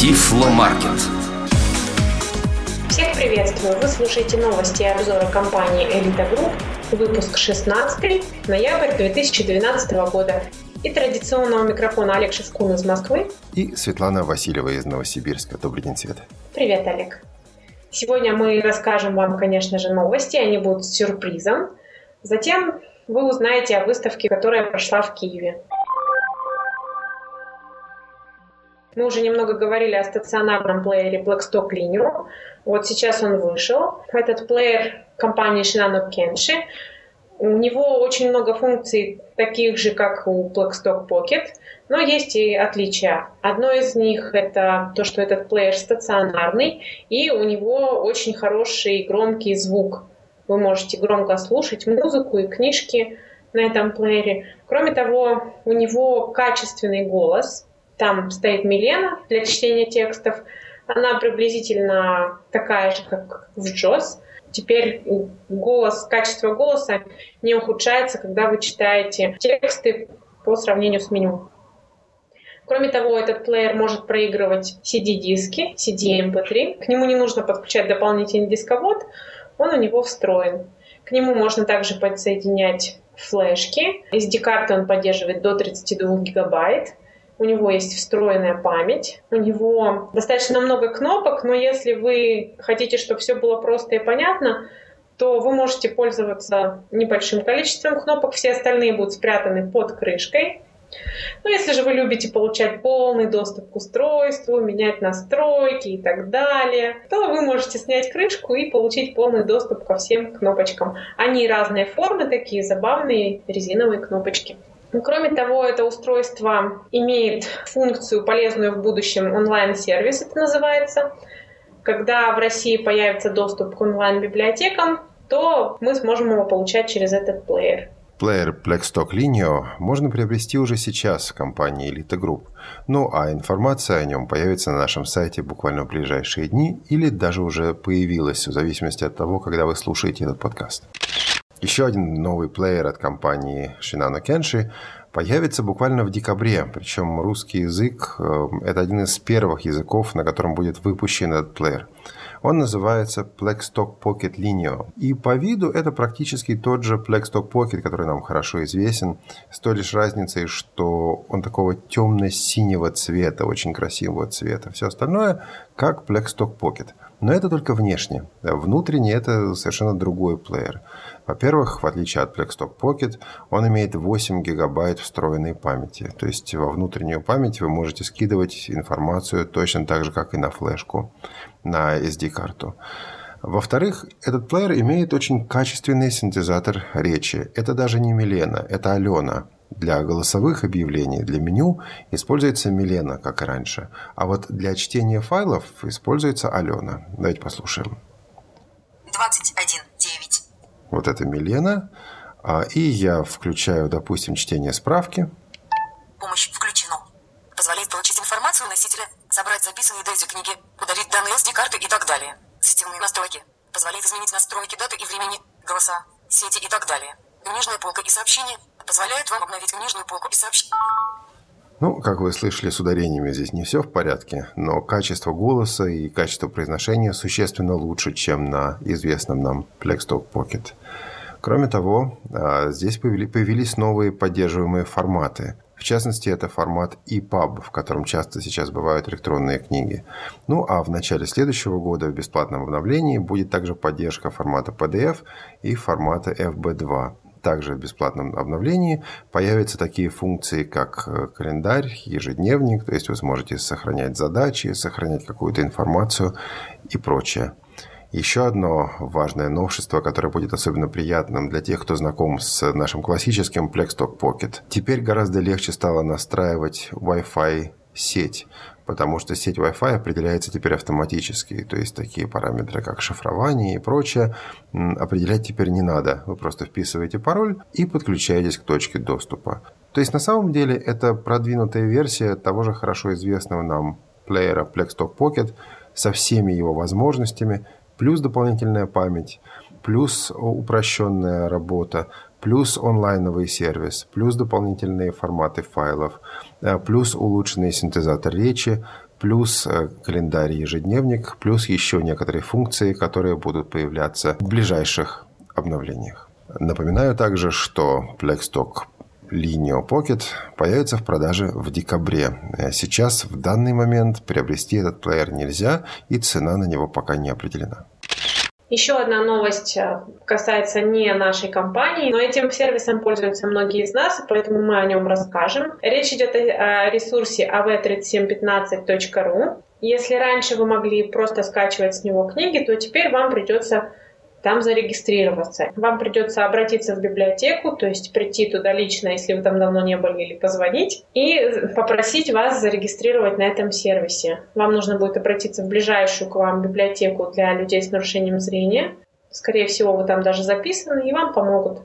Тифломаркет. Всех приветствую! Вы слушаете новости и обзоры компании «Элита Групп», выпуск 16, ноябрь 2012 года. И традиционного микрофона Олег Шевкун из Москвы. И Светлана Васильева из Новосибирска. Добрый день, Света. Привет, Олег. Сегодня мы расскажем вам, конечно же, новости, они будут сюрпризом. Затем вы узнаете о выставке, которая прошла в Киеве. Мы уже немного говорили о стационарном плеере Blackstock Linear. Вот сейчас он вышел. Этот плеер компании Shinano Kenshi. У него очень много функций, таких же, как у Blackstock Pocket, но есть и отличия. Одно из них это то, что этот плеер стационарный, и у него очень хороший громкий звук. Вы можете громко слушать музыку и книжки на этом плеере. Кроме того, у него качественный голос – там стоит Милена для чтения текстов. Она приблизительно такая же, как в JOS. Теперь голос, качество голоса не ухудшается, когда вы читаете тексты по сравнению с меню. Кроме того, этот плеер может проигрывать CD-диски, CD-MP3. К нему не нужно подключать дополнительный дисковод, он у него встроен. К нему можно также подсоединять флешки. SD-карты он поддерживает до 32 гигабайт у него есть встроенная память, у него достаточно много кнопок, но если вы хотите, чтобы все было просто и понятно, то вы можете пользоваться небольшим количеством кнопок, все остальные будут спрятаны под крышкой. Но если же вы любите получать полный доступ к устройству, менять настройки и так далее, то вы можете снять крышку и получить полный доступ ко всем кнопочкам. Они разные формы, такие забавные резиновые кнопочки. Ну, кроме того, это устройство имеет функцию, полезную в будущем онлайн-сервис, это называется. Когда в России появится доступ к онлайн-библиотекам, то мы сможем его получать через этот плеер. Плеер Blackstock Linio можно приобрести уже сейчас в компании Elite Group. Ну а информация о нем появится на нашем сайте буквально в ближайшие дни или даже уже появилась, в зависимости от того, когда вы слушаете этот подкаст. Еще один новый плеер от компании Shinano Kenshi появится буквально в декабре. Причем русский язык э, – это один из первых языков, на котором будет выпущен этот плеер. Он называется Plexstock Pocket Lineo. И по виду это практически тот же Plexstock Pocket, который нам хорошо известен, с той лишь разницей, что он такого темно-синего цвета, очень красивого цвета. Все остальное как Plexstock Pocket. Но это только внешне. Внутренне это совершенно другой плеер. Во-первых, в отличие от Blackstock Pocket, он имеет 8 гигабайт встроенной памяти. То есть во внутреннюю память вы можете скидывать информацию точно так же, как и на флешку, на SD-карту. Во-вторых, этот плеер имеет очень качественный синтезатор речи. Это даже не Милена, это Алена. Для голосовых объявлений, для меню используется Милена, как и раньше. А вот для чтения файлов используется Алена. Давайте послушаем. 21.9. Вот это Милена. А, и я включаю, допустим, чтение справки. Помощь включена. Позволяет получить информацию носителя, собрать записанные даты книги, удалить данные SD-карты и так далее. Системные настройки. Позволяет изменить настройки даты и времени, голоса, сети и так далее. Книжная полка и сообщения позволяют вам обновить книжную полку и сообщения. Ну, как вы слышали, с ударениями здесь не все в порядке, но качество голоса и качество произношения существенно лучше, чем на известном нам Blackstock Pocket. Кроме того, а, здесь появились новые поддерживаемые форматы. В частности, это формат EPUB, в котором часто сейчас бывают электронные книги. Ну а в начале следующего года в бесплатном обновлении будет также поддержка формата PDF и формата FB2. Также в бесплатном обновлении появятся такие функции, как э, календарь, ежедневник, то есть вы сможете сохранять задачи, сохранять какую-то информацию и прочее. Еще одно важное новшество, которое будет особенно приятным для тех, кто знаком с нашим классическим Plextalk Pocket. Теперь гораздо легче стало настраивать Wi-Fi сеть, потому что сеть Wi-Fi определяется теперь автоматически. То есть такие параметры, как шифрование и прочее, определять теперь не надо. Вы просто вписываете пароль и подключаетесь к точке доступа. То есть на самом деле это продвинутая версия того же хорошо известного нам плеера Plextalk Pocket со всеми его возможностями – плюс дополнительная память, плюс упрощенная работа, плюс онлайновый сервис, плюс дополнительные форматы файлов, э, плюс улучшенный синтезатор речи, плюс э, календарь ежедневник, плюс еще некоторые функции, которые будут появляться в ближайших обновлениях. Напоминаю также, что Blackstock Linio Pocket появится в продаже в декабре. Э, сейчас, в данный момент, приобрести этот плеер нельзя, и цена на него пока не определена. Еще одна новость э, касается не нашей компании, но этим сервисом пользуются многие из нас, поэтому мы о нем расскажем. Речь идет о ресурсе av3715.ru. Если раньше вы могли просто скачивать с него книги, то теперь вам придется там зарегистрироваться. Вам придется обратиться в библиотеку, то есть прийти туда лично, если вы там давно не были, или позвонить, и попросить вас зарегистрировать на этом сервисе. Вам нужно будет обратиться в ближайшую к вам библиотеку для людей с нарушением зрения. Скорее всего, вы там даже записаны, и вам помогут.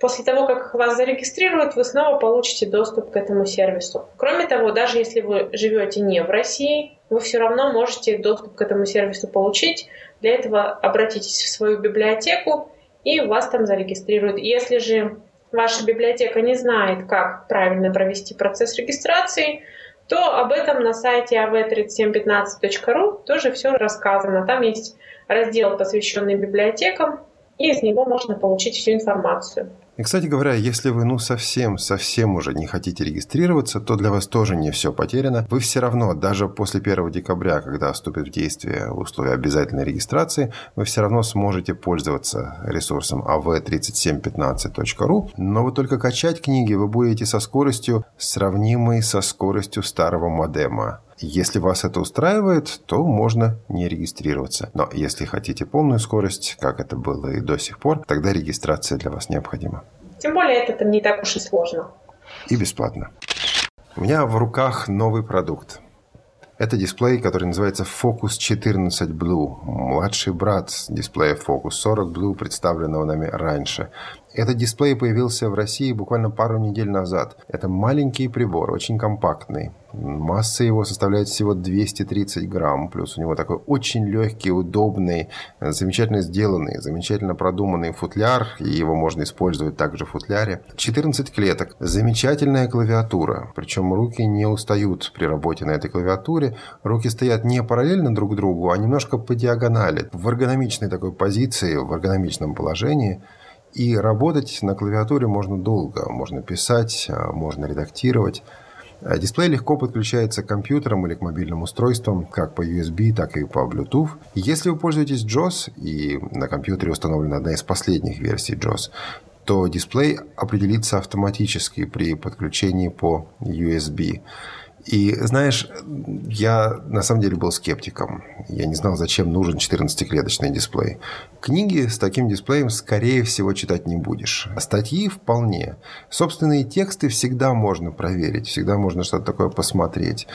После того, как вас зарегистрируют, вы снова получите доступ к этому сервису. Кроме того, даже если вы живете не в России, вы все равно можете доступ к этому сервису получить. Для этого обратитесь в свою библиотеку и вас там зарегистрируют. Если же ваша библиотека не знает, как правильно провести процесс регистрации, то об этом на сайте av3715.ru тоже все рассказано. Там есть раздел, посвященный библиотекам, и из него можно получить всю информацию. И, кстати говоря, если вы ну совсем, совсем уже не хотите регистрироваться, то для вас тоже не все потеряно. Вы все равно, даже после 1 декабря, когда вступит в действие условия обязательной регистрации, вы все равно сможете пользоваться ресурсом av3715.ru, но вы только качать книги вы будете со скоростью, сравнимой со скоростью старого модема. Если вас это устраивает, то можно не регистрироваться. Но если хотите полную скорость, как это было и до сих пор, тогда регистрация для вас необходима. Тем более это не так уж и сложно. И бесплатно. У меня в руках новый продукт. Это дисплей, который называется Focus 14 Blue. Младший брат дисплея Focus 40 Blue, представленного нами раньше. Этот дисплей появился в России буквально пару недель назад. Это маленький прибор, очень компактный. Масса его составляет всего 230 грамм. Плюс у него такой очень легкий, удобный, замечательно сделанный, замечательно продуманный футляр. И его можно использовать также в футляре. 14 клеток. Замечательная клавиатура. Причем руки не устают при работе на этой клавиатуре. Руки стоят не параллельно друг другу, а немножко по диагонали. В эргономичной такой позиции, в эргономичном положении – и работать на клавиатуре можно долго. Можно писать, а, можно редактировать. А дисплей легко подключается к компьютерам или к мобильным устройствам, как по USB, так и по Bluetooth. Если вы пользуетесь JOS, и на компьютере установлена одна из последних версий JOS, то дисплей определится автоматически при подключении по USB. И знаешь, я на самом деле был скептиком. Я не знал, зачем нужен 14-клеточный дисплей. Книги с таким дисплеем, скорее всего, читать не будешь. Статьи вполне. Собственные тексты всегда можно проверить, всегда можно что-то такое посмотреть.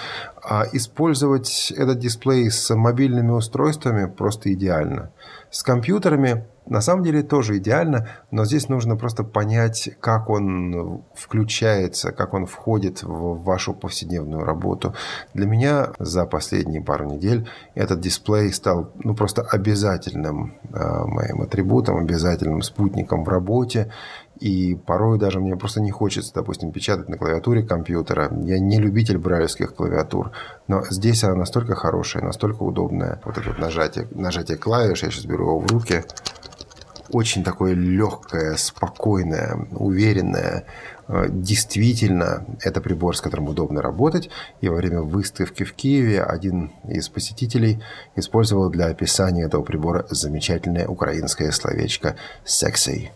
А использовать этот дисплей с мобильными устройствами просто идеально. С компьютерами на самом деле тоже идеально, но здесь нужно просто понять, как он включается, как он входит в вашу повседневную работу. Для меня за последние пару недель этот дисплей стал ну, просто обязательным э, моим атрибутом, обязательным спутником в работе. И порой даже мне просто не хочется, допустим, печатать на клавиатуре компьютера. Я не любитель брайлевских клавиатур. Но здесь она настолько хорошая, настолько удобная. Вот это вот нажатие, нажатие клавиш, я сейчас беру его в руки очень такое легкое, спокойное, уверенное. Э, действительно, это прибор, с которым удобно работать. И во время выставки в Киеве один из посетителей использовал для описания этого прибора замечательное украинское словечко «секси».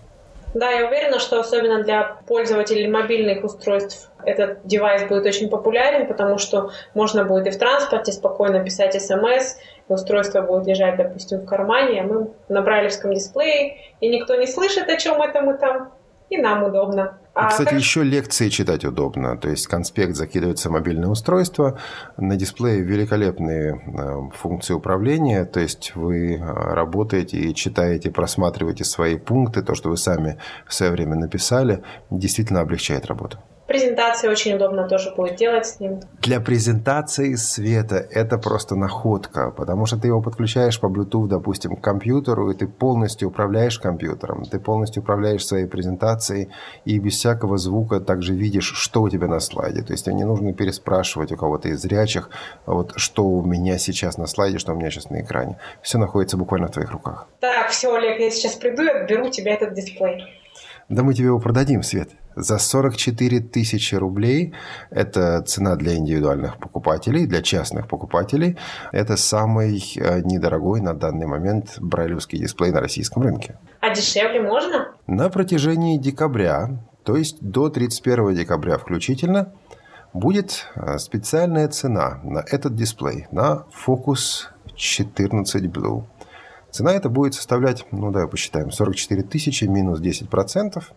Да, я уверена, что особенно для пользователей мобильных устройств этот девайс будет очень популярен, потому что можно будет и в транспорте спокойно писать смс, устройство будет лежать, допустим, в кармане, а мы на брайлевском дисплее, и никто не слышит, о чем это мы там, и нам удобно. А, Кстати, как... еще лекции читать удобно. То есть конспект закидывается в мобильное устройство. На дисплее великолепные э, функции управления. То есть вы э, работаете и читаете, просматриваете свои пункты, то, что вы сами в свое время написали, действительно облегчает работу. Презентации очень удобно тоже будет делать с ним. Для презентации света это просто находка, потому что ты его подключаешь по Bluetooth, допустим, к компьютеру, и ты полностью управляешь компьютером, ты полностью управляешь своей презентацией, и без всякого звука также видишь, что у тебя на слайде. То есть тебе не нужно переспрашивать у кого-то из зрячих, вот что у меня сейчас на слайде, что у меня сейчас на экране. Все находится буквально в твоих руках. Так, все, Олег, я сейчас приду и отберу тебя этот дисплей. Да мы тебе его продадим, Свет. За 44 тысячи рублей это цена для индивидуальных покупателей, для частных покупателей. Это самый э, недорогой на данный момент брайлевский дисплей на российском рынке. А дешевле можно? На протяжении декабря, то есть до 31 декабря включительно, будет э, специальная цена на этот дисплей, на Focus 14 Blue. Цена эта будет составлять, ну давай посчитаем, 44 тысячи минус 10 процентов,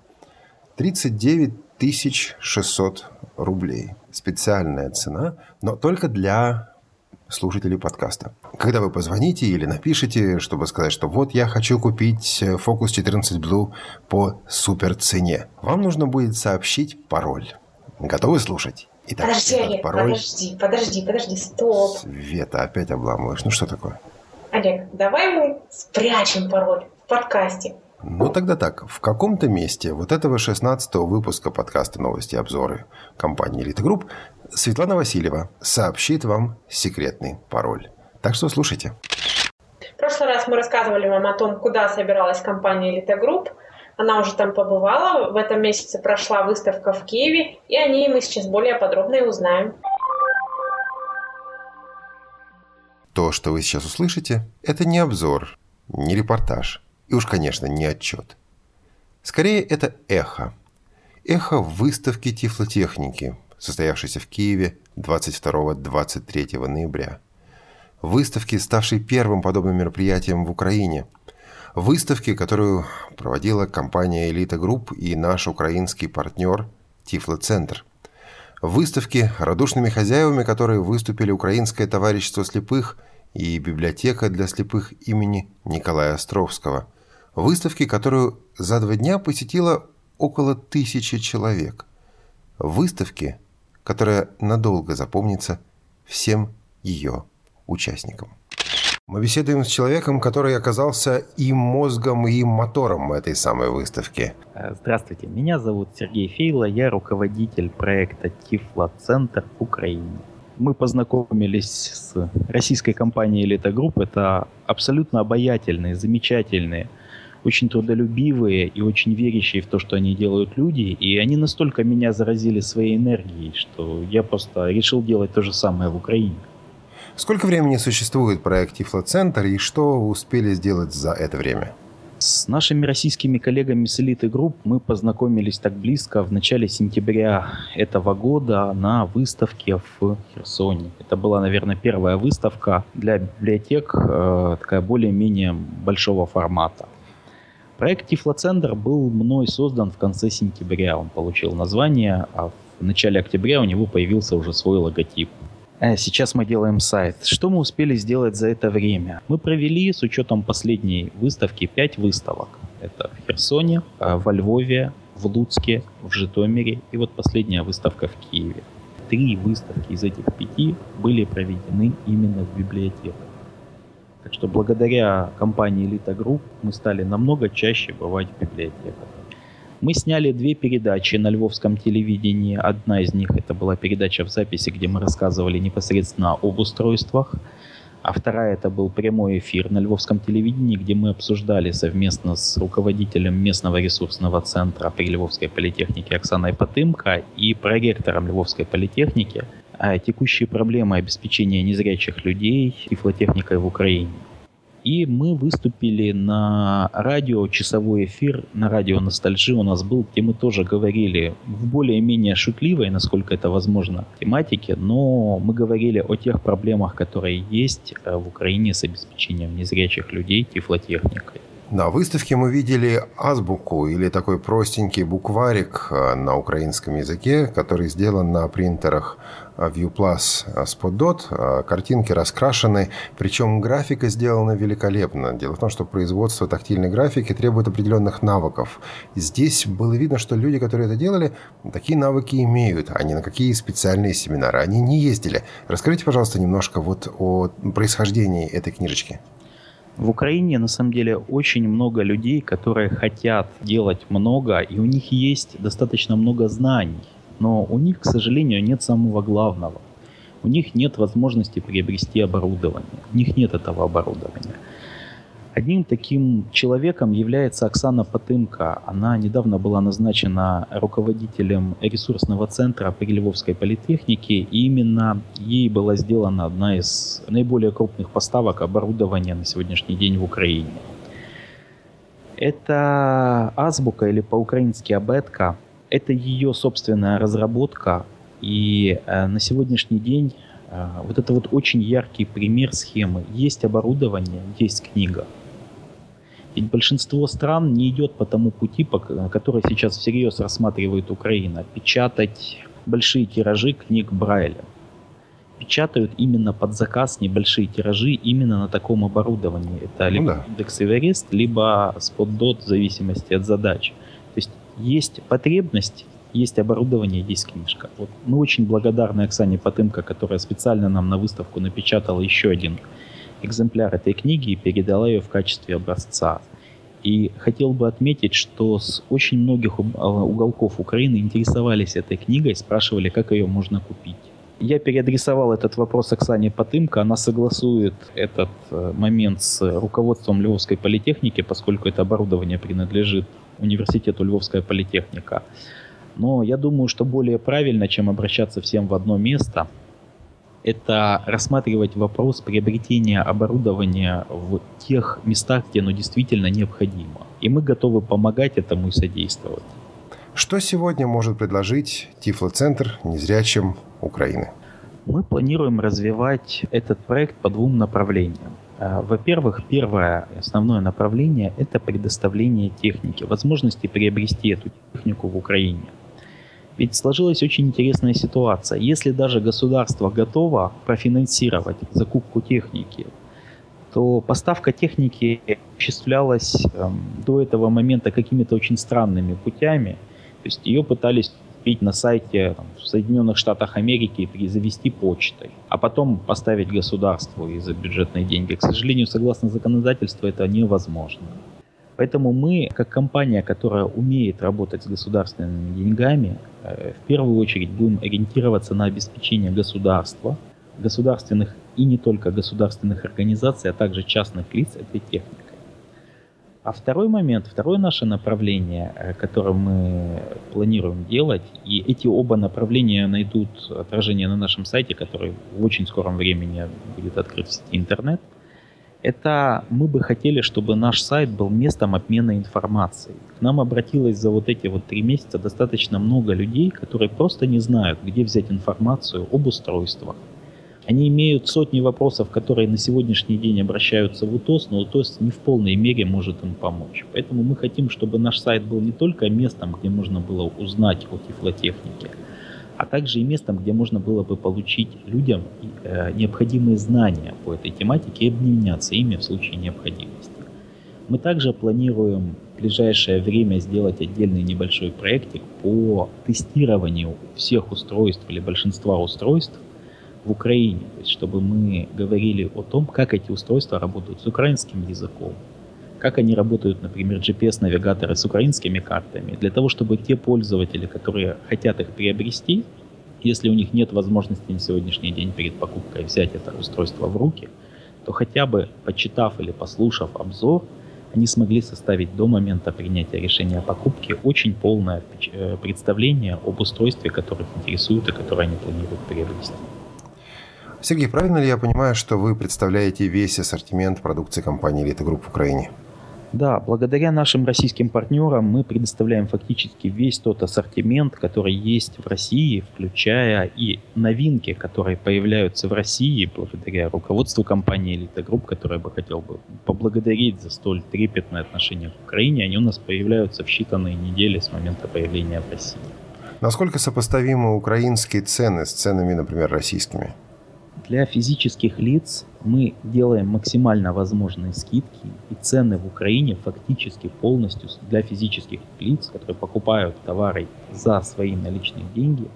39 тысяч 600 рублей. Специальная цена, но только для слушателей подкаста. Когда вы позвоните или напишите, чтобы сказать, что вот я хочу купить Focus 14 Blue по супер цене, вам нужно будет сообщить пароль. Готовы слушать? Итак, подожди, Олег, пароль... подожди, подожди, подожди, стоп. Света, опять обламываешь. Ну что такое? Олег, давай мы спрячем пароль в подкасте. Ну тогда так, в каком-то месте вот этого 16-го выпуска подкаста «Новости и обзоры» компании «Элита Групп» Светлана Васильева сообщит вам секретный пароль. Так что слушайте. В прошлый раз мы рассказывали вам о том, куда собиралась компания «Элита Групп». Она уже там побывала. В этом месяце прошла выставка в Киеве, и о ней мы сейчас более подробно и узнаем. То, что вы сейчас услышите, это не обзор, не репортаж и уж, конечно, не отчет. Скорее, это эхо. Эхо выставки тифлотехники, состоявшейся в Киеве 22-23 ноября. Выставки, ставшей первым подобным мероприятием в Украине. Выставки, которую проводила компания «Элита Групп» и наш украинский партнер «Тифлоцентр». Выставки, радушными хозяевами которые выступили Украинское товарищество слепых и библиотека для слепых имени Николая Островского. Выставки, которую за два дня посетило около тысячи человек. Выставки, которая надолго запомнится всем ее участникам. Мы беседуем с человеком, который оказался и мозгом, и мотором этой самой выставки. Здравствуйте, меня зовут Сергей Фейло, я руководитель проекта Тифло-центр Украины мы познакомились с российской компанией Elite Group. Это абсолютно обаятельные, замечательные, очень трудолюбивые и очень верящие в то, что они делают люди. И они настолько меня заразили своей энергией, что я просто решил делать то же самое в Украине. Сколько времени существует проект Тифлоцентр и что успели сделать за это время? С нашими российскими коллегами с Elite Group мы познакомились так близко в начале сентября этого года на выставке в Херсоне. Это была, наверное, первая выставка для библиотек, э, такая более-менее большого формата. Проект Тифлоцентр был мной создан в конце сентября. Он получил название, а в начале октября у него появился уже свой логотип. Э, сейчас мы делаем сайт. Что мы успели сделать за это время? Мы провели с учетом последней выставки 5 выставок. Это в Херсоне, э, во Львове, в Луцке, в Житомире и вот последняя выставка в Киеве. Три выставки из этих пяти были проведены именно в библиотеках. Так что благодаря компании Elite Group мы стали намного чаще бывать в библиотеках. Мы сняли две передачи на львовском телевидении. Одна из них это была передача в записи, где мы рассказывали непосредственно об устройствах. А вторая это был прямой эфир на львовском телевидении, где мы обсуждали совместно с руководителем местного ресурсного центра при Львовской политехнике Оксаной Потымко и проректором Львовской политехники текущие проблемы обеспечения незрячих людей тифлотехникой в Украине. И мы выступили на радио, часовой эфир на радио «Ностальжи» у нас был, где мы тоже говорили в более-менее шутливой, насколько это возможно, тематике, но мы говорили о тех проблемах, которые есть э, в Украине с обеспечением незрячих людей тифлотехникой. На выставке мы видели азбуку или такой простенький букварик э, на украинском языке, который сделан на принтерах ViewPlus SpotDot. Картинки раскрашены, причем графика сделана великолепно. Дело в том, что производство тактильной графики требует определенных навыков. Здесь было видно, что люди, которые это делали, такие навыки имеют, а не на какие специальные семинары они не ездили. Расскажите, пожалуйста, немножко вот о происхождении этой книжечки. В Украине, на самом деле, очень много людей, которые хотят делать много, и у них есть достаточно много знаний но у них, к сожалению, нет самого главного. У них нет возможности приобрести оборудование. У них нет этого оборудования. Одним таким человеком является Оксана Потымка. Она недавно была назначена руководителем ресурсного центра при Львовской политехнике, и именно ей была сделана одна из наиболее крупных поставок оборудования на сегодняшний день в Украине. Это азбука или по-украински абетка – это ее собственная разработка, и э, на сегодняшний день вот это вот очень яркий пример схемы. Есть оборудование, есть книга. Ведь большинство стран не идет по тому пути, по, который сейчас всерьез рассматривает Украина. Печатать большие тиражи книг Брайля. Печатают именно под заказ небольшие тиражи именно на таком оборудовании. Это либо ну, да. индекс Эверест, либо SpotDot в зависимости от задачи есть потребность, есть оборудование, есть книжка. Вот мы очень благодарны Оксане Потымко, которая специально нам на выставку напечатала еще один экземпляр этой книги и передала ее в качестве образца. И хотел бы отметить, что с очень многих уголков Украины интересовались этой книгой, спрашивали, как ее можно купить. Я переадресовал этот вопрос Оксане Потымко. Она согласует этот э, момент с руководством Львовской политехники, поскольку это оборудование принадлежит университету Львовская политехника. Но я думаю, что более правильно, чем обращаться всем в одно место, это рассматривать вопрос приобретения оборудования в тех местах, где оно действительно необходимо. И мы готовы помогать этому и содействовать. Что сегодня может предложить Тифлоцентр незрячим Украины? Мы планируем развивать этот проект по двум направлениям. Э, во-первых, первое основное направление – это предоставление техники, возможности приобрести эту технику в Украине. Ведь сложилась очень интересная ситуация. Если даже государство готово профинансировать закупку техники, то поставка техники осуществлялась эм, до этого момента какими-то очень странными путями. То есть ее пытались купить на сайте там, в Соединенных Штатах Америки и завести почтой, а потом поставить государству из-за бюджетной деньги. К сожалению, согласно законодательству, это невозможно. Поэтому мы, как компания, которая умеет работать с государственными деньгами, э, в первую очередь будем ориентироваться на обеспечение государства, государственных и не только государственных организаций, а также частных лиц этой техникой. А второй момент, второе наше направление, э, которое мы планируем делать, и эти оба направления найдут отражение на нашем сайте, который в очень скором времени будет открыт в сети интернет, это мы бы хотели, чтобы наш сайт был местом обмена информацией. К нам обратилось за вот эти вот три месяца достаточно много людей, которые просто не знают, где взять информацию об устройствах, они имеют сотни вопросов, которые на сегодняшний день обращаются в УТОС, но УТОС не в полной мере может им помочь. Поэтому мы хотим, чтобы наш сайт был не только местом, где можно было узнать о тифлотехнике, а также и местом, где можно было бы получить людям э, необходимые знания по этой тематике и обменяться ими в случае необходимости. Мы также планируем в ближайшее время сделать отдельный небольшой проектик по тестированию всех устройств или большинства устройств в Украине, то есть чтобы мы говорили о том, как эти устройства работают с украинским языком, как они работают, например, GPS-навигаторы с украинскими картами, для того, чтобы те пользователи, которые хотят их приобрести, если у них нет возможности на сегодняшний день перед покупкой взять это устройство в руки, то хотя бы почитав или послушав обзор, они смогли составить до момента принятия решения о покупке очень полное э, представление об устройстве, которое их интересует и которое они планируют приобрести. Сергей, правильно ли я понимаю, что вы представляете весь ассортимент продукции компании «Элита Групп» в Украине? Да, благодаря нашим российским партнерам мы предоставляем фактически весь тот ассортимент, который есть в России, включая и новинки, которые появляются в России благодаря руководству компании Elite Group, которое бы хотел бы поблагодарить за столь трепетное отношение к Украине. Они у нас появляются в считанные недели с момента появления в России. Насколько сопоставимы украинские цены с ценами, например, российскими? Для физических лиц мы делаем максимально возможные скидки, и цены в Украине фактически полностью для физических лиц, которые покупают товары за свои наличные деньги,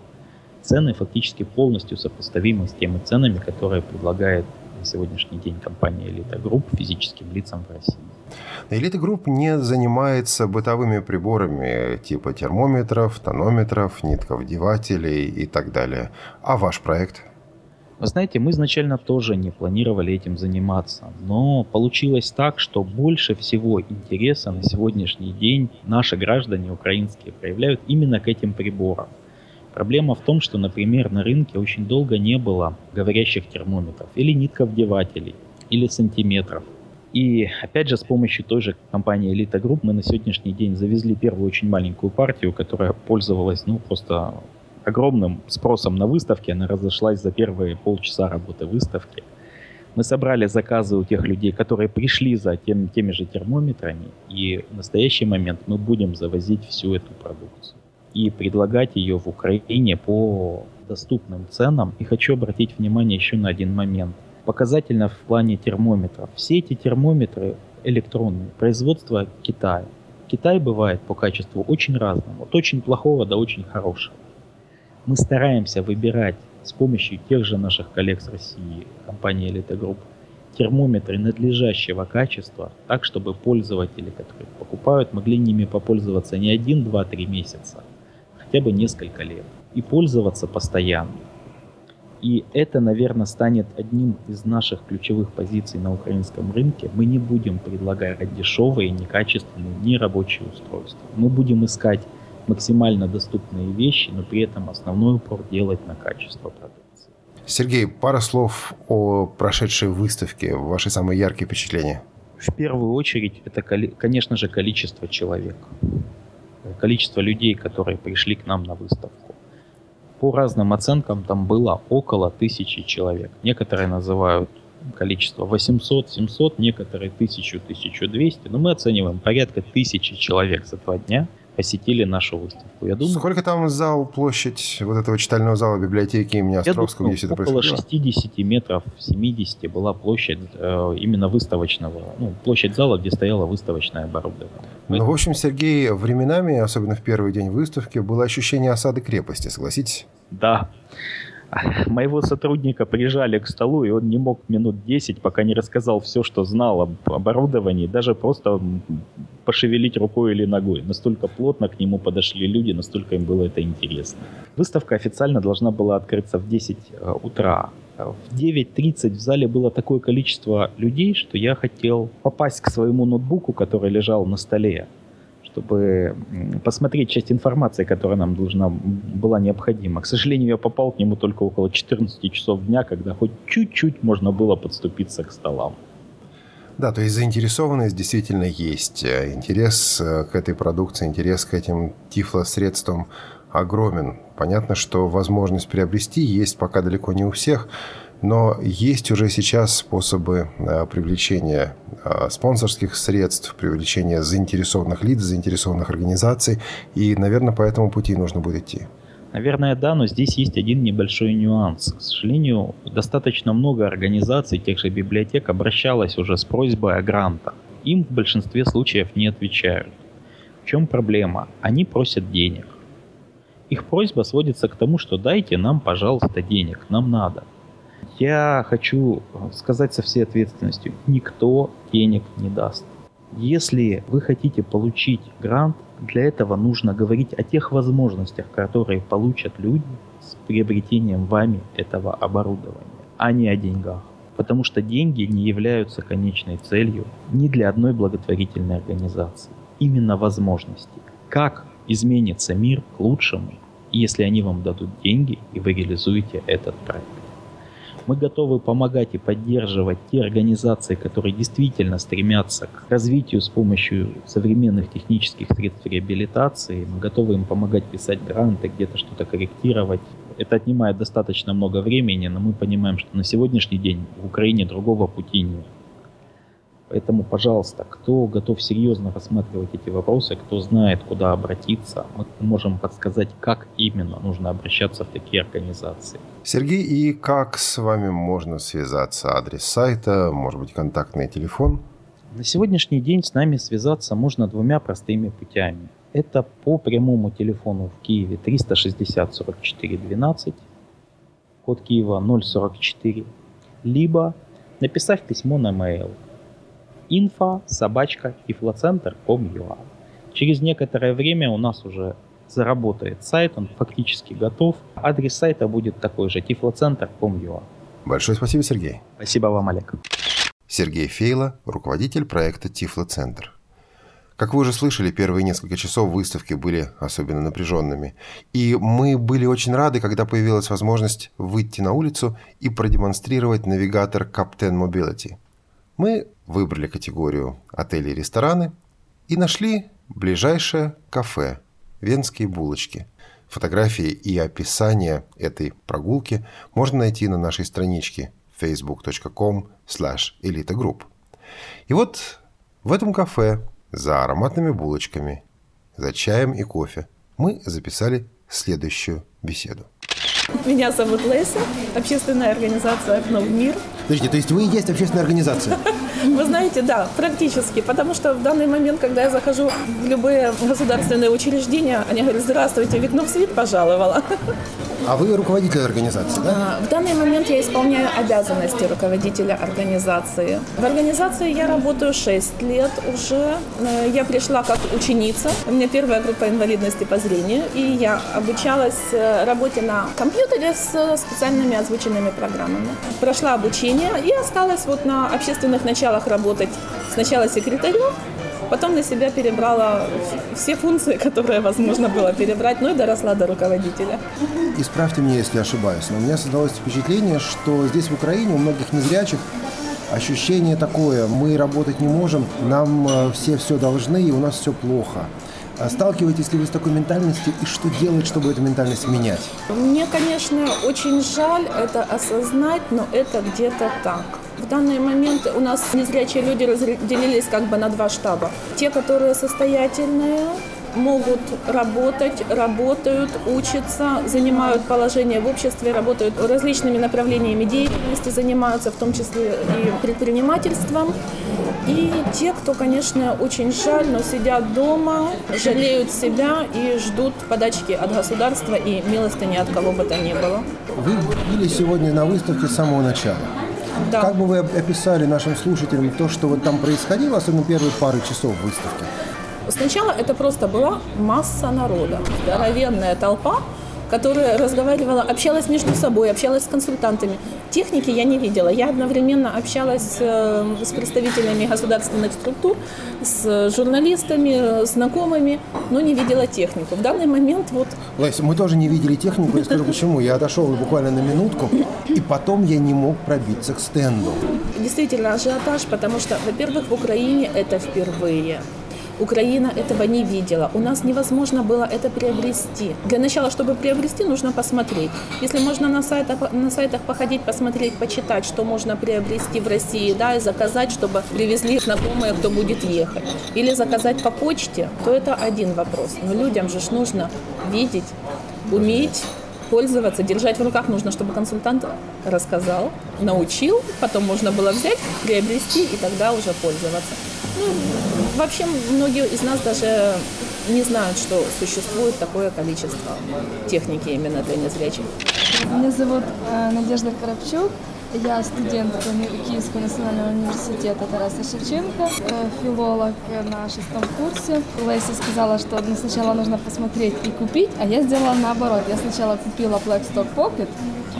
цены фактически полностью сопоставимы с теми ценами, которые предлагает на сегодняшний день компания Elite Group физическим лицам в России. Elite Group не занимается бытовыми приборами типа термометров, тонометров, нитковдевателей и так далее. А ваш проект – вы знаете, мы изначально тоже не планировали этим заниматься, но получилось так, что больше всего интереса на сегодняшний день наши граждане украинские проявляют именно к этим приборам. Проблема в том, что, например, на рынке очень долго не было говорящих термометров или нитковдевателей, или сантиметров. И опять же, с помощью той же компании Elite Group мы на сегодняшний день завезли первую очень маленькую партию, которая пользовалась ну, просто огромным спросом на выставке. Она разошлась за первые полчаса работы выставки. Мы собрали заказы у тех людей, которые пришли за тем, теми же термометрами. И в настоящий момент мы будем завозить всю эту продукцию. И предлагать ее в Украине по доступным ценам. И хочу обратить внимание еще на один момент. Показательно в плане термометров. Все эти термометры электронные, производство Китая. Китай бывает по качеству очень разным, от очень плохого до очень хорошего мы стараемся выбирать с помощью тех же наших коллег с России, компании Elite Group, термометры надлежащего качества, так, чтобы пользователи, которые покупают, могли ними попользоваться не один, два, три месяца, хотя бы несколько лет, и пользоваться постоянно. И это, наверное, станет одним из наших ключевых позиций на украинском рынке. Мы не будем предлагать дешевые, некачественные, нерабочие устройства. Мы будем искать максимально доступные вещи, но при этом основной упор делать на качество продукции. Сергей, пара слов о прошедшей выставке, ваши самые яркие впечатления. В первую очередь, это, конечно же, количество человек. Количество людей, которые пришли к нам на выставку. По разным оценкам там было около тысячи человек. Некоторые называют количество 800, 700, некоторые 1000, 1200. Но мы оцениваем порядка тысячи человек за два дня – посетили нашу выставку. Я думаю, Сколько там зал, площадь вот этого читального зала библиотеки имени Островского, где все это происходило? Около 60 метров, 70 была площадь э, именно выставочного, ну, площадь зала, где стояла выставочная оборудование. Ну, в общем, Сергей, временами, особенно в первый день выставки, было ощущение осады крепости, согласитесь? Да. Моего сотрудника прижали к столу, и он не мог минут 10, пока не рассказал все, что знал об оборудовании, даже просто пошевелить рукой или ногой. Настолько плотно к нему подошли люди, настолько им было это интересно. Выставка официально должна была открыться в 10 э, утра. В 9.30 в зале было такое количество людей, что я хотел попасть к своему ноутбуку, который лежал на столе чтобы посмотреть часть информации, которая нам должна была необходима. К сожалению, я попал к нему только около 14 часов дня, когда хоть чуть-чуть можно было подступиться к столам. Да, то есть заинтересованность действительно есть. Интерес э, к этой продукции, интерес к этим тифлосредствам огромен. Понятно, что возможность приобрести есть пока далеко не у всех, но есть уже сейчас способы э, привлечения э, спонсорских средств, привлечения заинтересованных лиц, заинтересованных организаций. И, наверное, по этому пути нужно будет идти. Наверное, да, но здесь есть один небольшой нюанс. К сожалению, достаточно много организаций, тех же библиотек, обращалось уже с просьбой о грантах. Им в большинстве случаев не отвечают. В чем проблема? Они просят денег. Их просьба сводится к тому, что дайте нам, пожалуйста, денег, нам надо. Я хочу сказать со всей ответственностью, никто денег не даст. Если вы хотите получить грант, для этого нужно говорить о тех возможностях, которые получат люди с приобретением вами этого оборудования, а не о деньгах. Потому что деньги не являются конечной целью ни для одной благотворительной организации. Именно возможности. Как изменится мир к лучшему, если они вам дадут деньги и вы реализуете этот проект. Мы готовы помогать и поддерживать те организации, которые действительно стремятся к развитию с помощью современных технических средств реабилитации. Мы готовы им помогать писать гранты, где-то что-то корректировать. Это отнимает достаточно много времени, но мы понимаем, что на сегодняшний день в Украине другого пути нет. Поэтому, пожалуйста, кто готов серьезно рассматривать эти вопросы, кто знает, куда обратиться, мы можем подсказать, как именно нужно обращаться в такие организации. Сергей, и как с вами можно связаться? Адрес сайта, может быть, контактный телефон? На сегодняшний день с нами связаться можно двумя простыми путями. Это по прямому телефону в Киеве 360 44 12, код Киева 044, либо написав письмо на mail info собачка тифлоцентр.com.ua. Через некоторое время у нас уже заработает сайт, он фактически готов. Адрес сайта будет такой же, tiflocenter.com.ua. Большое спасибо, Сергей. Спасибо вам, Олег. Сергей Фейла, руководитель проекта Тифлоцентр. Как вы уже слышали, первые несколько часов выставки были особенно напряженными. И мы были очень рады, когда появилась возможность выйти на улицу и продемонстрировать навигатор Captain Mobility. Мы выбрали категорию отели и рестораны и нашли ближайшее кафе «Венские булочки». Фотографии и описание этой прогулки можно найти на нашей страничке facebook.com elitagroup. И вот в этом кафе за ароматными булочками, за чаем и кофе мы записали следующую беседу. Меня зовут Леся, общественная организация «Окно в мир». Подождите, то есть вы и есть общественная организация? Вы знаете, да, практически. Потому что в данный момент, когда я захожу в любые государственные учреждения, они говорят, здравствуйте, векно в свет пожаловала. А вы руководитель организации, да? А, в данный момент я исполняю обязанности руководителя организации. В организации я работаю 6 лет уже. Э, я пришла как ученица. У меня первая группа инвалидности по зрению. И я обучалась э, работе на компьютере с специальными озвученными программами. Прошла обучение и осталась вот на общественных началах работать сначала секретарем, Потом на себя перебрала все функции, которые возможно было перебрать, ну и доросла до руководителя. Исправьте меня, если ошибаюсь, но у меня создалось впечатление, что здесь в Украине у многих незрячих ощущение такое, мы работать не можем, нам э, все все должны, и у нас все плохо. А сталкиваетесь ли вы с такой ментальностью и что делать, чтобы эту ментальность менять? Мне, конечно, очень жаль это осознать, но это где-то так. В данный момент у нас незрячие люди разделились как бы на два штаба. Те, которые состоятельные, могут работать, работают, учатся, занимают положение в обществе, работают различными направлениями деятельности, занимаются в том числе и предпринимательством. И те, кто, конечно, очень жаль, но сидят дома, жалеют себя и ждут подачки от государства и милостыни от кого бы то ни было. Вы были сегодня на выставке с самого начала. Да. Как бы вы описали нашим слушателям то, что вот там происходило, особенно первые пары часов выставки? Сначала это просто была масса народа, здоровенная толпа, которая разговаривала, общалась между собой, общалась с консультантами. Техники я не видела. Я одновременно общалась э, с представителями государственных структур, с журналистами, знакомыми, но не видела технику. В данный момент вот... Лайся, мы тоже не видели технику, я скажу почему. Я отошел буквально на минутку, и потом я не мог пробиться к стенду. Действительно ажиотаж, потому что, во-первых, в Украине это впервые. Украина этого не видела. У нас невозможно было это приобрести. Для начала, чтобы приобрести, нужно посмотреть. Если можно на сайтах, на сайтах походить, посмотреть, почитать, что можно приобрести в России, да, и заказать, чтобы привезли знакомые, кто будет ехать. Или заказать по почте, то это один вопрос. Но людям же нужно видеть, уметь пользоваться, держать в руках нужно, чтобы консультант рассказал, научил, потом можно было взять, приобрести и тогда уже пользоваться. Вообще многие из нас даже не знают, что существует такое количество техники именно для незрячих. Меня зовут э, Надежда Коробчук. Я студентка Киевского национального университета Тараса Шевченко, э, филолог на шестом курсе. Леся сказала, что ну, сначала нужно посмотреть и купить, а я сделала наоборот. Я сначала купила Blackstock Pocket,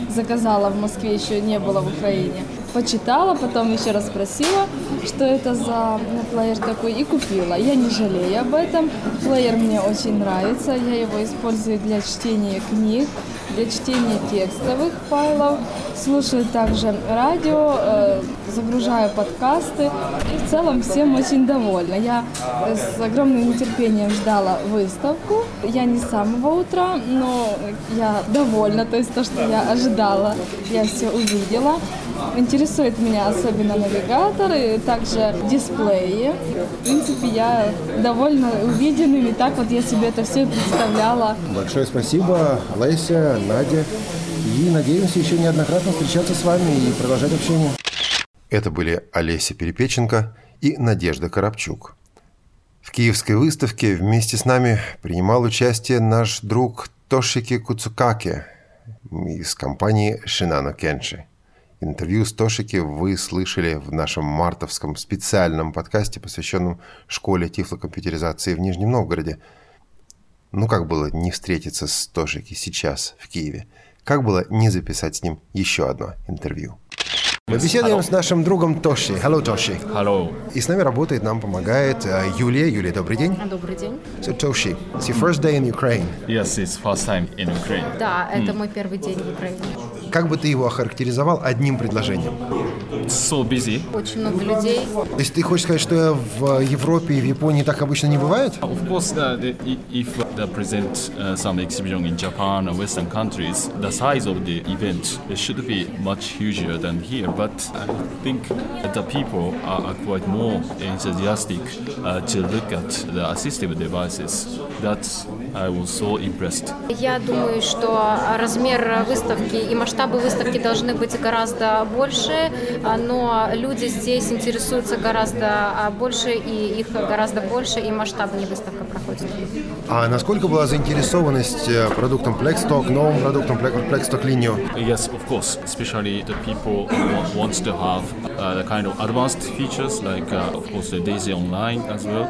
заказала в Москве, еще не было в Украине почитала, потом еще раз спросила, что это за плеер такой, и купила. Я не жалею об этом. Плеер мне очень нравится, я его использую для чтения книг, для чтения текстовых файлов, слушаю также радио, э, загружаю подкасты и в целом всем очень довольна. Я с огромным нетерпением ждала выставку. Я не с самого утра, но я довольна, то есть то, что я ожидала, я все увидела. Интересует меня особенно навигаторы, также дисплеи. В принципе, я довольна увиденными, так вот я себе это все представляла. Большое спасибо, Леся, Надя. И надеемся еще неоднократно встречаться с вами и продолжать общение. Это были Олеся Перепеченко и Надежда Коробчук. В киевской выставке вместе с нами принимал участие наш друг Тошики Куцукаке из компании Шинано Кенши. Интервью с Тошики вы слышали в нашем мартовском специальном подкасте, посвященном школе тифлокомпьютеризации в Нижнем Новгороде. Ну как было не встретиться с Тошики сейчас в Киеве? Как было не записать с ним еще одно интервью? Мы беседуем с нашим другом Тоши. Hello, Тоши. Hello. И с нами работает, нам помогает э, Юлия. Юлия, добрый день. Добрый день. So, Toshi, it's your first day in Ukraine. Yes, it's first time in Ukraine. Да, это мой первый день в Украине. Как бы ты его охарактеризовал одним предложением? So busy. Очень много людей. То есть ты хочешь сказать, что в Европе и в Японии так обычно не бывает? Of course, uh, if they present uh, some exhibition in Japan or Western countries, the size of the event should be much huger than here. But I think that the people are, quite more enthusiastic uh, to look at the assistive devices. That's I was so impressed. Я думаю, что размер выставки и масштабы выставки должны быть гораздо больше, а, но люди здесь интересуются гораздо а, больше, и их гораздо больше, и масштабнее выставка проходит. А насколько была заинтересованность э, продуктом Plexstock, новым продуктом Ple- Plexstock Linio? Yes, of course. Especially the people who wants to have the kind of advanced features, like uh, of course the Daisy Online as well,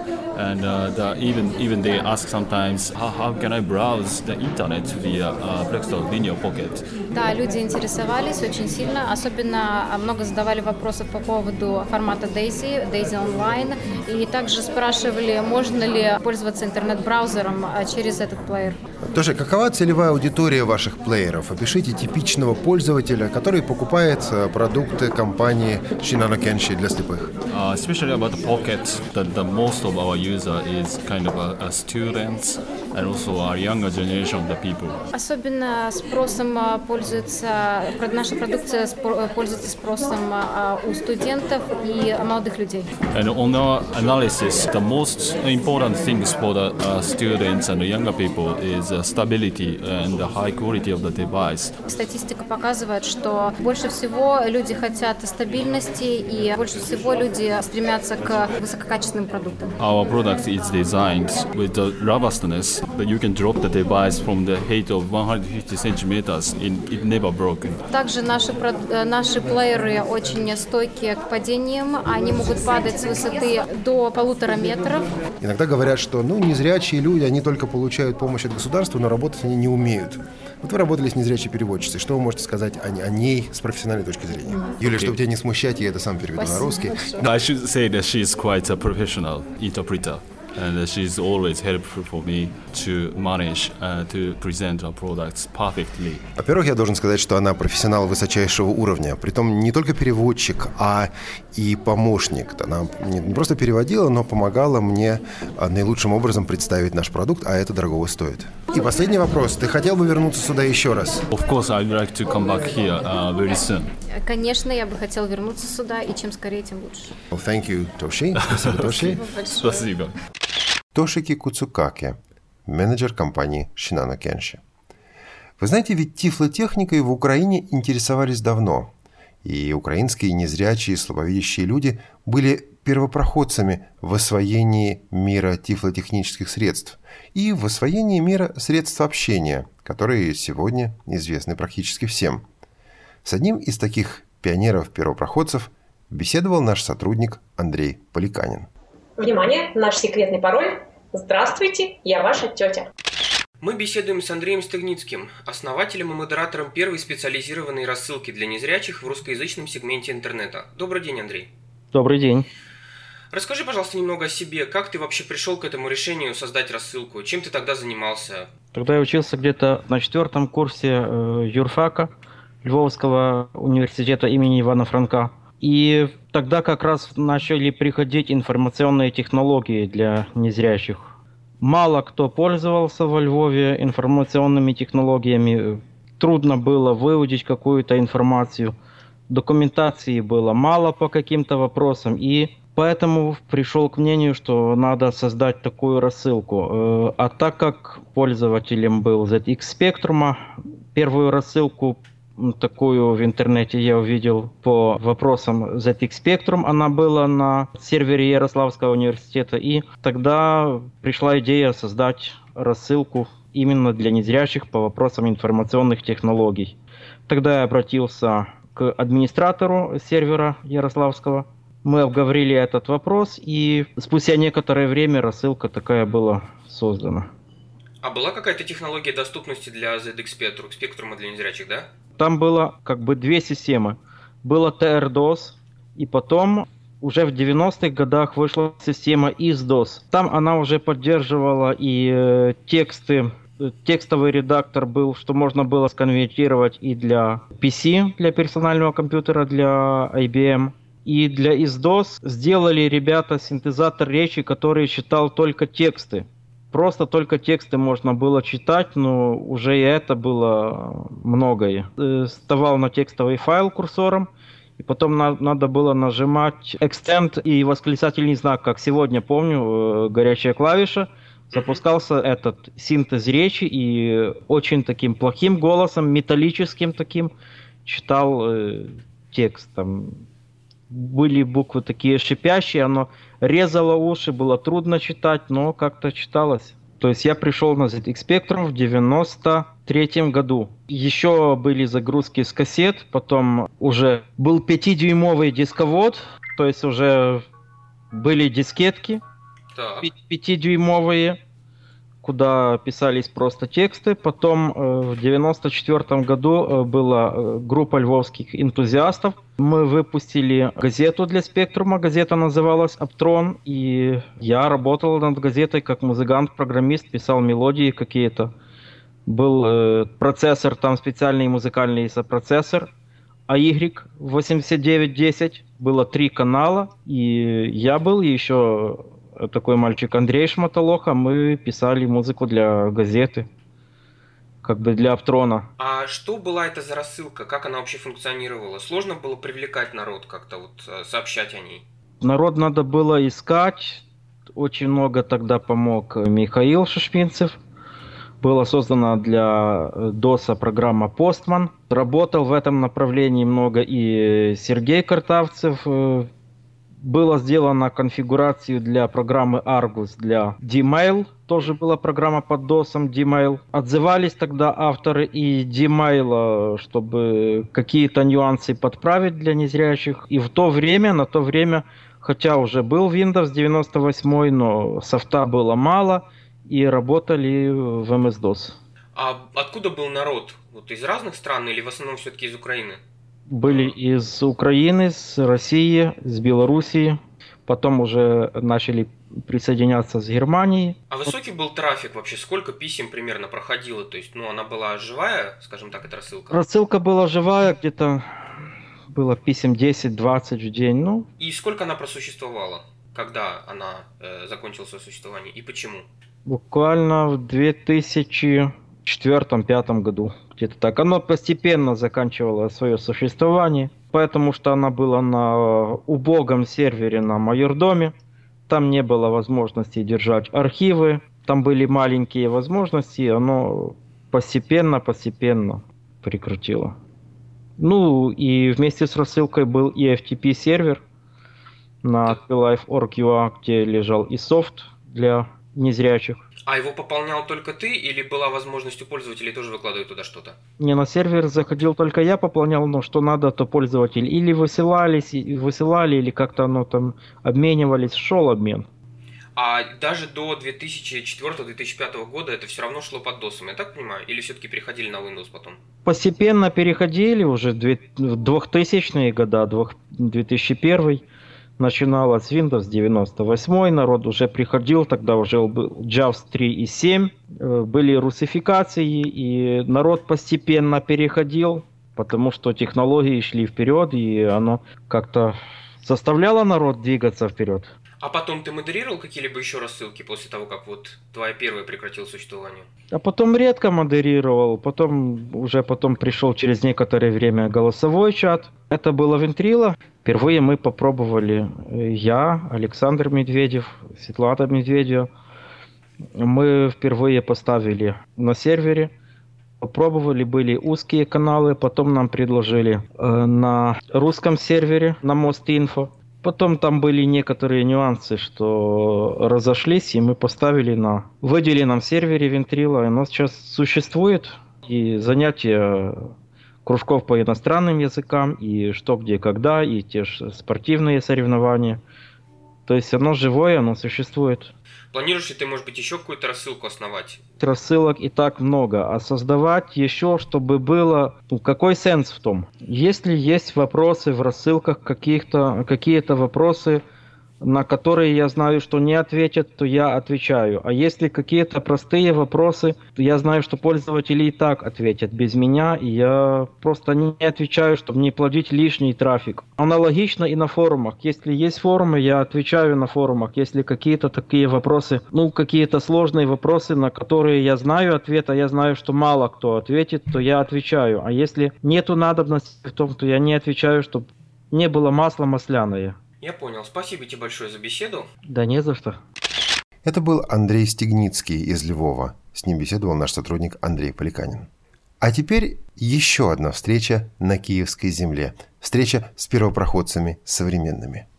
and uh, the, even even they ask sometimes how, how can I browse the internet via uh, Plextalk Linear Pocket. Да, люди интересовались очень сильно, особенно а, много задавали вопросов по поводу формата Daisy, Daisy Online, и также спрашивали, можно ли пользоваться интернет-браузером а, через этот плеер. Тоша, какова целевая аудитория ваших плееров? Опишите типичного пользователя, который покупает э, продукты компании Shinano Kenshi для слепых. Uh, especially about the Pocket, the, the most of our user is kind of a, a students and also a younger generation of the people. Особенно спросом а, пользуется, наша продукция спо- пользуется спросом а, у студентов и молодых людей. And on our analysis, the most important things for the uh, students and the younger people is stability and the high quality of the device. Статистика показывает, что больше всего люди хотят стабильности и больше всего люди стремятся к высококачественным продуктам. Our product is designed with the robustness that you can drop the device from the height of 150 centimeters and it never broken. Также наши, э, наши плееры очень стойкие к падениям. Они могут падать с высоты до полутора метров. Иногда говорят, что ну, незрячие люди, они только получают помощь от государства, но работать они не умеют. Вот вы работали с незрячей переводчицей. Что вы можете сказать о, о ней с профессиональной точки зрения? Юлия, чтобы тебя не смущать, я это сам переведу на русский. I should say that she is quite a professional interpreter. And she's always helpful for me to manage uh, to present our products perfectly. Во-первых, я должен сказать, что она профессионал высочайшего уровня. Притом не только переводчик, а и помощник. Она не просто переводила, но помогала мне а, наилучшим образом представить наш продукт, а это дорого стоит. И последний вопрос. Ты хотел бы вернуться сюда еще раз? Of course, I'd like to come back here uh, very soon. Конечно, я бы хотела вернуться сюда, и чем скорее, тем лучше. Well, thank you, Тоши. Спасибо, Тоши. Спасибо. Тошики Куцукаке, менеджер компании Shinano Kenshi. Вы знаете, ведь тифлотехникой в Украине интересовались давно. И украинские незрячие и слабовидящие люди были первопроходцами в освоении мира тифлотехнических средств и в освоении мира средств общения, которые сегодня известны практически всем. С одним из таких пионеров-первопроходцев беседовал наш сотрудник Андрей Поликанин. Внимание, наш секретный пароль. Здравствуйте, я ваша тетя. Мы беседуем с Андреем Стыгницким, основателем и модератором первой специализированной рассылки для незрячих в русскоязычном сегменте интернета. Добрый день, Андрей. Добрый день. Расскажи, пожалуйста, немного о себе. Как ты вообще пришел к этому решению создать рассылку? Чем ты тогда занимался? Тогда я учился где-то на четвертом курсе э, юрфака Львовского университета имени Ивана Франка. И тогда как раз начали приходить информационные технологии для незрящих. Мало кто пользовался во Львове информационными технологиями. Трудно было выудить какую-то информацию. Документации было мало по каким-то вопросам. И Поэтому пришел к мнению, что надо создать такую рассылку. Э, а так как пользователем был ZX Spectrum, первую рассылку такую в интернете я увидел по вопросам ZX Spectrum. Она была на сервере Ярославского университета. И тогда пришла идея создать рассылку именно для незрящих по вопросам информационных технологий. Тогда я обратился к администратору сервера Ярославского – мы обговорили этот вопрос, и спустя некоторое время рассылка такая была создана. А была какая-то технология доступности для ZX Spectrum, спектрума для незрячих, да? Там было как бы две системы. Было TRDOS, и потом уже в 90-х годах вышла система ISDOS. Там она уже поддерживала и э, тексты, текстовый редактор был, что можно было сконвертировать и для PC, для персонального компьютера, для IBM. И для ISDOS сделали ребята синтезатор речи, который читал только тексты. Просто только тексты можно было читать, но уже и это было многое. Э, вставал на текстовый файл курсором, и потом на, надо было нажимать Extend и восклицательный знак, как сегодня помню, э, горячая клавиша. Запускался этот синтез речи и очень таким плохим голосом, металлическим таким, читал э, текст. Там, были буквы такие шипящие, оно резало уши, было трудно читать, но как-то читалось. То есть я пришел на ZX Spectrum в 93 году. Еще были загрузки с кассет, потом уже был 5-дюймовый дисковод, то есть уже были дискетки 5-дюймовые куда писались просто тексты. Потом э, в 94 году э, была э, группа львовских энтузиастов. Мы выпустили газету для Спектрума. Газета называлась «Аптрон». И я работал над газетой как музыкант-программист, писал мелодии какие-то. Был э, процессор, там специальный музыкальный сопроцессор. AY 8910. Было три канала. И я был еще такой мальчик Андрей Шматолоха, мы писали музыку для газеты, как бы для Аптрона. А что была это за рассылка? Как она вообще функционировала? Сложно было привлекать народ как-то, вот э, сообщать о ней? Народ надо было искать. Очень много тогда помог Михаил Шишпинцев. Была создана для ДОСа программа Postman. Работал в этом направлении много и Сергей Картавцев, э, было сделано конфигурацию для программы Argus для Gmail. Тоже была программа под DOS Gmail. Отзывались тогда авторы и Gmail, чтобы какие-то нюансы подправить для незрящих. И в то время, на то время, хотя уже был Windows 98, но софта было мало и работали в MS-DOS. А откуда был народ? Вот из разных стран или в основном все-таки из Украины? Были из Украины, с России, с Белоруссии. Потом уже начали присоединяться с Германией. А высокий был трафик вообще? Сколько писем примерно проходило? То есть, ну, она была живая, скажем так, эта рассылка? Рассылка была живая, где-то было писем 10-20 в день. Ну. И сколько она просуществовала? Когда она э, закончила свое существование и почему? Буквально в 2004-2005 году где-то так. Оно постепенно заканчивало свое существование, потому что она была на убогом сервере на майордоме. Там не было возможности держать архивы, там были маленькие возможности, оно постепенно-постепенно прекратило. Ну и вместе с рассылкой был и FTP сервер на life.org.ua, где лежал и софт для незрячих. А его пополнял только ты или была возможность у пользователей тоже выкладывать туда что-то? Не, на сервер заходил только я, пополнял, но что надо, то пользователь или высылались, высылали, или как-то оно там обменивались, шел обмен. А даже до 2004-2005 года это все равно шло под DOS, я так понимаю? Или все-таки переходили на Windows потом? Постепенно переходили уже в 2000-е года, 2001 начиналось с Windows 98, народ уже приходил, тогда уже был JAWS 3 и 7, э, были русификации, и народ постепенно переходил, потому что технологии шли вперед, и оно как-то заставляло народ двигаться вперед. А потом ты модерировал какие-либо еще рассылки после того, как вот твоя первая прекратила существование? А потом редко модерировал, потом уже потом пришел через некоторое время голосовой чат. Это было Вентрила. Впервые мы попробовали э, я, Александр Медведев, Светлана Медведева. Мы впервые поставили на сервере. Попробовали, были узкие каналы, потом нам предложили э, на русском сервере, на Мост Инфо. Потом там были некоторые нюансы, что разошлись, и мы поставили на выделенном сервере Вентрила. Оно сейчас существует, и занятия кружков по иностранным языкам, и что, где, когда, и те же спортивные соревнования. То есть оно живое, оно существует. Планируешь ли ты, может быть, еще какую-то рассылку основать? Рассылок и так много, а создавать еще, чтобы было... Ну, какой сенс в том? Если есть вопросы в рассылках, каких-то, какие-то вопросы, на которые я знаю, что не ответят, то я отвечаю. А если какие-то простые вопросы, то я знаю, что пользователи и так ответят без меня, и я просто не отвечаю, чтобы не плодить лишний трафик. Аналогично и на форумах. Если есть форумы, я отвечаю на форумах. Если какие-то такие вопросы, ну, какие-то сложные вопросы, на которые я знаю ответ, а я знаю, что мало кто ответит, то я отвечаю. А если нету надобности в том, то я не отвечаю, чтобы не было масла масляное. Я понял. Спасибо тебе большое за беседу. Да не за что. Это был Андрей Стегницкий из Львова. С ним беседовал наш сотрудник Андрей Поликанин. А теперь еще одна встреча на Киевской земле. Встреча с первопроходцами современными.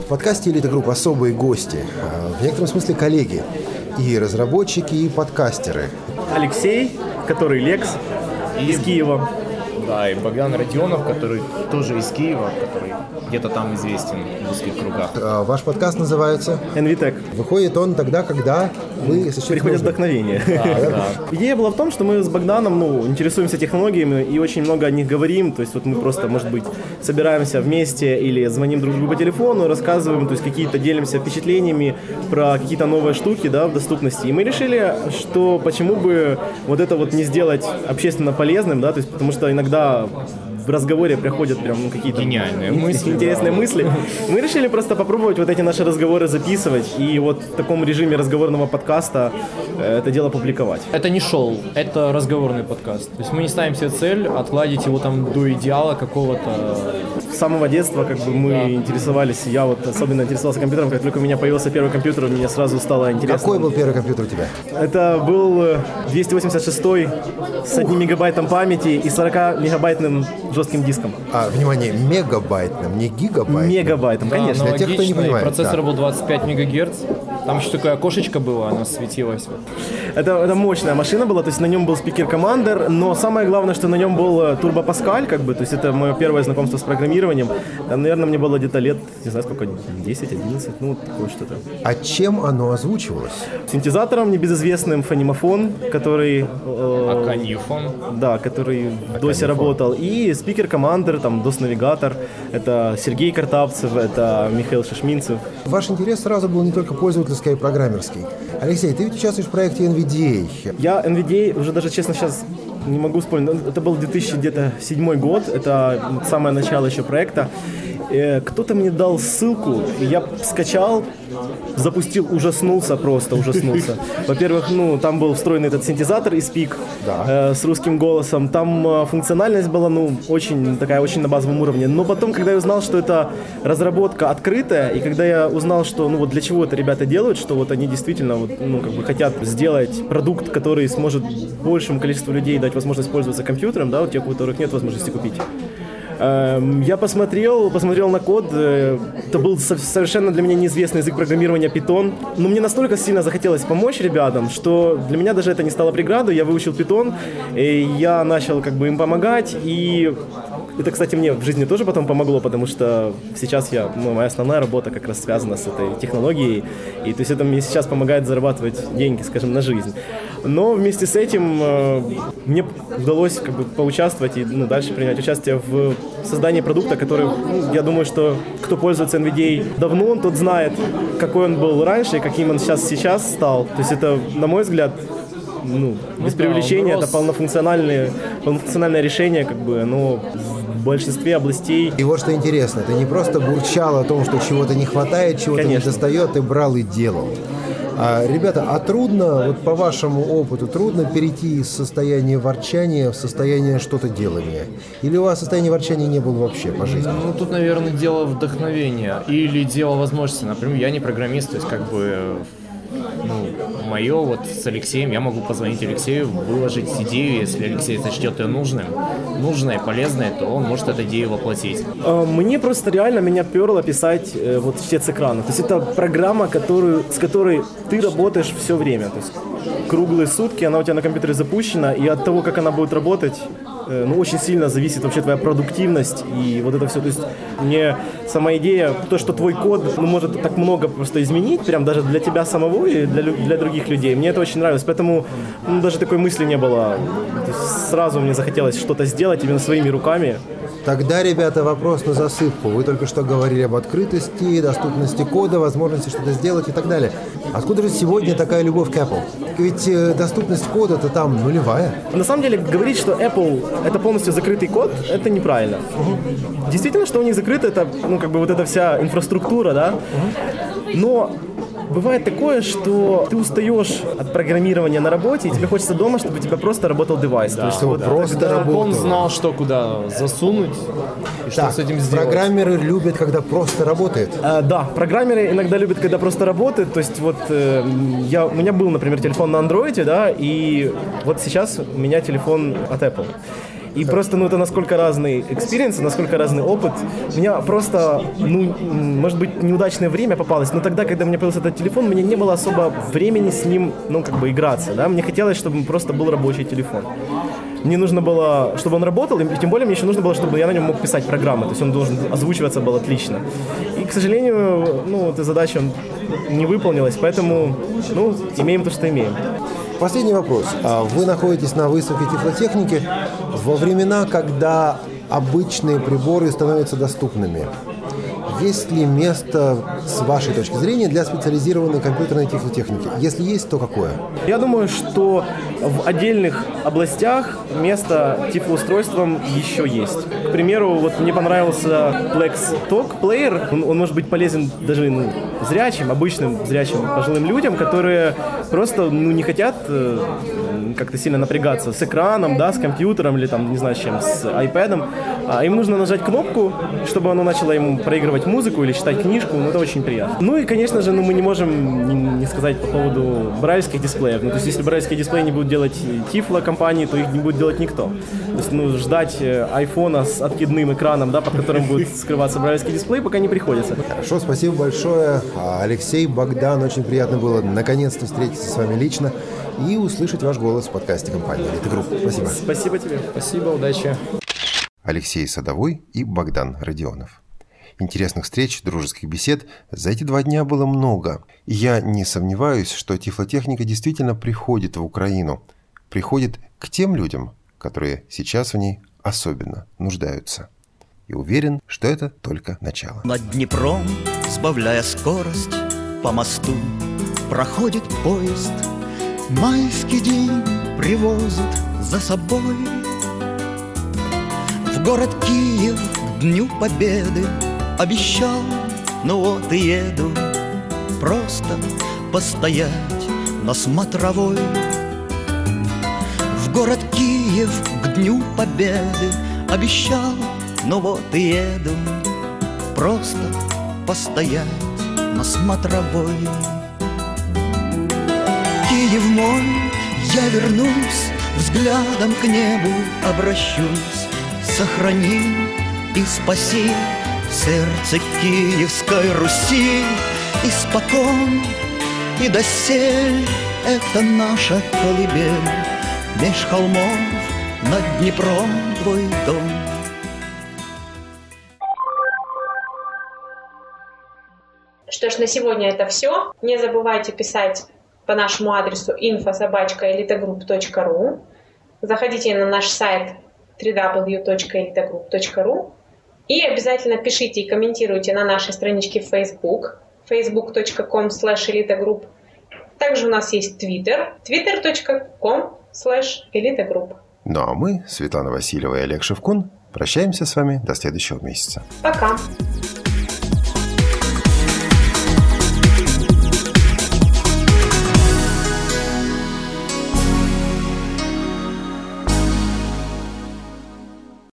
В подкасте «Элита Групп» особые гости, а, в некотором смысле коллеги, и разработчики, и подкастеры. Алексей, который Лекс, из Киева. Да, и Богдан Родионов, который тоже из Киева, где-то там известен в узких кругах. А, ваш подкаст называется? NVTech. Выходит он тогда, когда вы Приходит вдохновение. Да, да. Идея была в том, что мы с Богданом ну, интересуемся технологиями и очень много о них говорим. То есть вот мы просто, может быть, собираемся вместе или звоним друг другу по телефону, рассказываем, то есть какие-то делимся впечатлениями про какие-то новые штуки да, в доступности. И мы решили, что почему бы вот это вот не сделать общественно полезным, да, то есть потому что иногда в разговоре приходят прям ну, какие-то гениальные мысли, интересные да. мысли. Мы решили просто попробовать вот эти наши разговоры записывать и вот в таком режиме разговорного подкаста э, это дело публиковать. Это не шоу, это разговорный подкаст. То есть мы не ставим себе цель отладить его там до идеала какого-то. С самого детства как бы мы да. интересовались, я вот особенно интересовался компьютером, как только у меня появился первый компьютер, мне сразу стало интересно. Какой был первый компьютер у тебя? Это был 286 э, с одним мегабайтом памяти и 40 мегабайтным жестким диском. А, внимание, мегабайтным, не гигабайтным. Мегабайтом, да, конечно. Для тех, кто не понимает. Процессор да. был 25 мегагерц. Там еще такое окошечко было, оно светилось. Это, это мощная машина была, то есть на нем был спикер Commander, но самое главное, что на нем был э, Turbo Pascal, как бы, то есть это мое первое знакомство с программированием. Там, наверное, мне было где-то лет, не знаю сколько, 10-11, ну, такое что-то. А чем оно озвучивалось? Синтезатором небезызвестным, фонимофон, который... Э, Аканифон. Да, который в DOS работал. И спикер Commander, там, DOS-навигатор. Это Сергей Картавцев, это Михаил Шишминцев. Ваш интерес сразу был не только пользовательский, а и программерский. Алексей, ты ведь участвуешь в проекте NVDA. Я NVDA уже даже, честно, сейчас не могу вспомнить. Это был 2007 год, это самое начало еще проекта. Э, кто-то мне дал ссылку, я скачал, запустил, ужаснулся просто, ужаснулся. Во-первых, ну, там был встроенный этот синтезатор из пик да. э, с русским голосом. Там э, функциональность была, ну, очень такая, очень на базовом уровне. Но потом, когда я узнал, что это разработка открытая, и когда я узнал, что, ну, вот для чего это ребята делают, что вот они действительно, вот, ну, как бы хотят сделать продукт, который сможет большему количеству людей дать возможность пользоваться компьютером, да, у тех, у которых нет возможности купить. Эм, я посмотрел, посмотрел на код. Э, это был совершенно для меня неизвестный язык программирования Python. Но мне настолько сильно захотелось помочь ребятам, что для меня даже это не стало преградой. Я выучил Python, и я начал как бы им помогать. И это, кстати, мне в жизни тоже потом помогло, потому что сейчас я, ну, моя основная работа как раз связана с этой технологией. И то есть это мне сейчас помогает зарабатывать деньги, скажем, на жизнь. Но вместе с этим э, мне удалось как бы поучаствовать и ну, дальше принять участие в создании продукта, который, ну, я думаю, что кто пользуется NVDA давно, тот знает, какой он был раньше и каким он сейчас сейчас стал. То есть это, на мой взгляд, ну, без да, привлечения, он это полнофункциональное, полнофункциональное решение, как бы, оно в большинстве областей. И вот что интересно, ты не просто бурчал о том, что чего-то не хватает, чего-то не достает, ты брал и делал. А, ребята, а трудно, вот по вашему опыту, трудно перейти из состояния ворчания в состояние что-то делания? Или у вас состояние ворчания не было вообще по жизни? Ну, тут, наверное, дело вдохновения или дело возможности. Например, я не программист, то есть как бы ну, мое вот с Алексеем, я могу позвонить Алексею, выложить идею, если Алексей сочтет ее нужным, нужной, полезной, то он может эту идею воплотить. Э, Мне просто реально меня перло писать э, вот чтец экрана. То есть это программа, которую, с которой ты работаешь все время. То есть круглые сутки, она у тебя на компьютере запущена, и от того, как она будет работать, э, ну, очень сильно зависит вообще твоя продуктивность и вот это все. То есть мне сама идея, то, что твой код ну, может так много просто изменить, прям даже для тебя самого и для, для других людей, мне это очень нравилось. Поэтому ну, даже такой мысли не было. Сразу мне захотелось что-то сделать именно своими руками. Тогда, ребята, вопрос на засыпку. Вы только что говорили об открытости, доступности кода, возможности что-то сделать и так далее. Откуда же сегодня такая любовь к Apple? Ведь э, доступность кода-то там нулевая. На самом деле говорить, что Apple это полностью закрытый код, это неправильно. Действительно, что у них закрыто, это ну как бы вот эта вся инфраструктура, да. Но бывает такое, что ты устаешь от программирования на работе, и тебе хочется дома, чтобы у тебя просто работал девайс. То есть вот просто Когда работал. он знал, что куда засунуть и что с этим сделать. программеры любят, когда просто работает. Э, да, программеры иногда любят, когда просто работают. То есть вот э, я, у меня был, например, телефон на андроиде, да, и вот сейчас у меня телефон от Apple. И просто, ну, это насколько разный experience, насколько разный опыт. У меня просто, ну, может быть, неудачное время попалось, но тогда, когда у меня появился этот телефон, у меня не было особо времени с ним, ну, как бы играться, да. Мне хотелось, чтобы просто был рабочий телефон. Мне нужно было, чтобы он работал, и тем более мне еще нужно было, чтобы я на нем мог писать программы, то есть он должен озвучиваться был отлично. И, к сожалению, ну, эта задача не выполнилась, поэтому, ну, имеем то, что имеем. Последний вопрос. А Вы находитесь на выставке тифлотехники во времена, когда обычные приборы становятся доступными. Есть ли место, с вашей точки зрения, для специализированной компьютерной тифлотехники? Если есть, то какое? Я думаю, что в отдельных областях место тифлоустройствам еще есть. К примеру, вот мне понравился Plex Talk Player. Он, он может быть полезен даже ну, зрячим, обычным зрячим пожилым людям, которые просто ну, не хотят э, как-то сильно напрягаться с экраном, да, с компьютером или там, не знаю, чем, с iPad. А им нужно нажать кнопку, чтобы оно начало ему проигрывать музыку или читать книжку, ну это очень приятно. Ну и, конечно же, ну мы не можем не, не сказать по поводу брайлевских дисплеев. Ну то есть если брайлевские дисплеи не будут делать Тифло компании, то их не будет делать никто. То есть, ну, ждать э, айфона с откидным экраном, да, под которым будет скрываться брайлевский дисплей, пока не приходится. Хорошо, спасибо большое. А, Алексей, Богдан, очень приятно было наконец-то встретиться с вами лично и услышать ваш голос в подкасте компании «Элита Групп». Спасибо. Спасибо тебе. Спасибо, удачи. Алексей Садовой и Богдан Родионов. Интересных встреч, дружеских бесед за эти два дня было много. И я не сомневаюсь, что тифлотехника действительно приходит в Украину. Приходит к тем людям, которые сейчас в ней особенно нуждаются. И уверен, что это только начало. Над Днепром, сбавляя скорость, по мосту проходит поезд. Майский день привозит за собой. В город Киев к Дню Победы обещал, ну вот и еду, просто постоять на смотровой. В город Киев к Дню Победы обещал, ну вот и еду, просто постоять на смотровой. Киев мой, я вернусь, взглядом к небу обращусь, сохрани и спаси сердце Киевской Руси, испокон и досель это наша колыбель, меж холмов над Днепром твой дом. Что ж, на сегодня это все. Не забывайте писать по нашему адресу info.elitogroup.ru. Заходите на наш сайт www.elitogroup.ru и обязательно пишите и комментируйте на нашей страничке в Facebook facebook.com slash elitogroup. Также у нас есть Twitter twitter.com slash elitogroup. Ну а мы, Светлана Васильева и Олег Шевкун, прощаемся с вами до следующего месяца. Пока!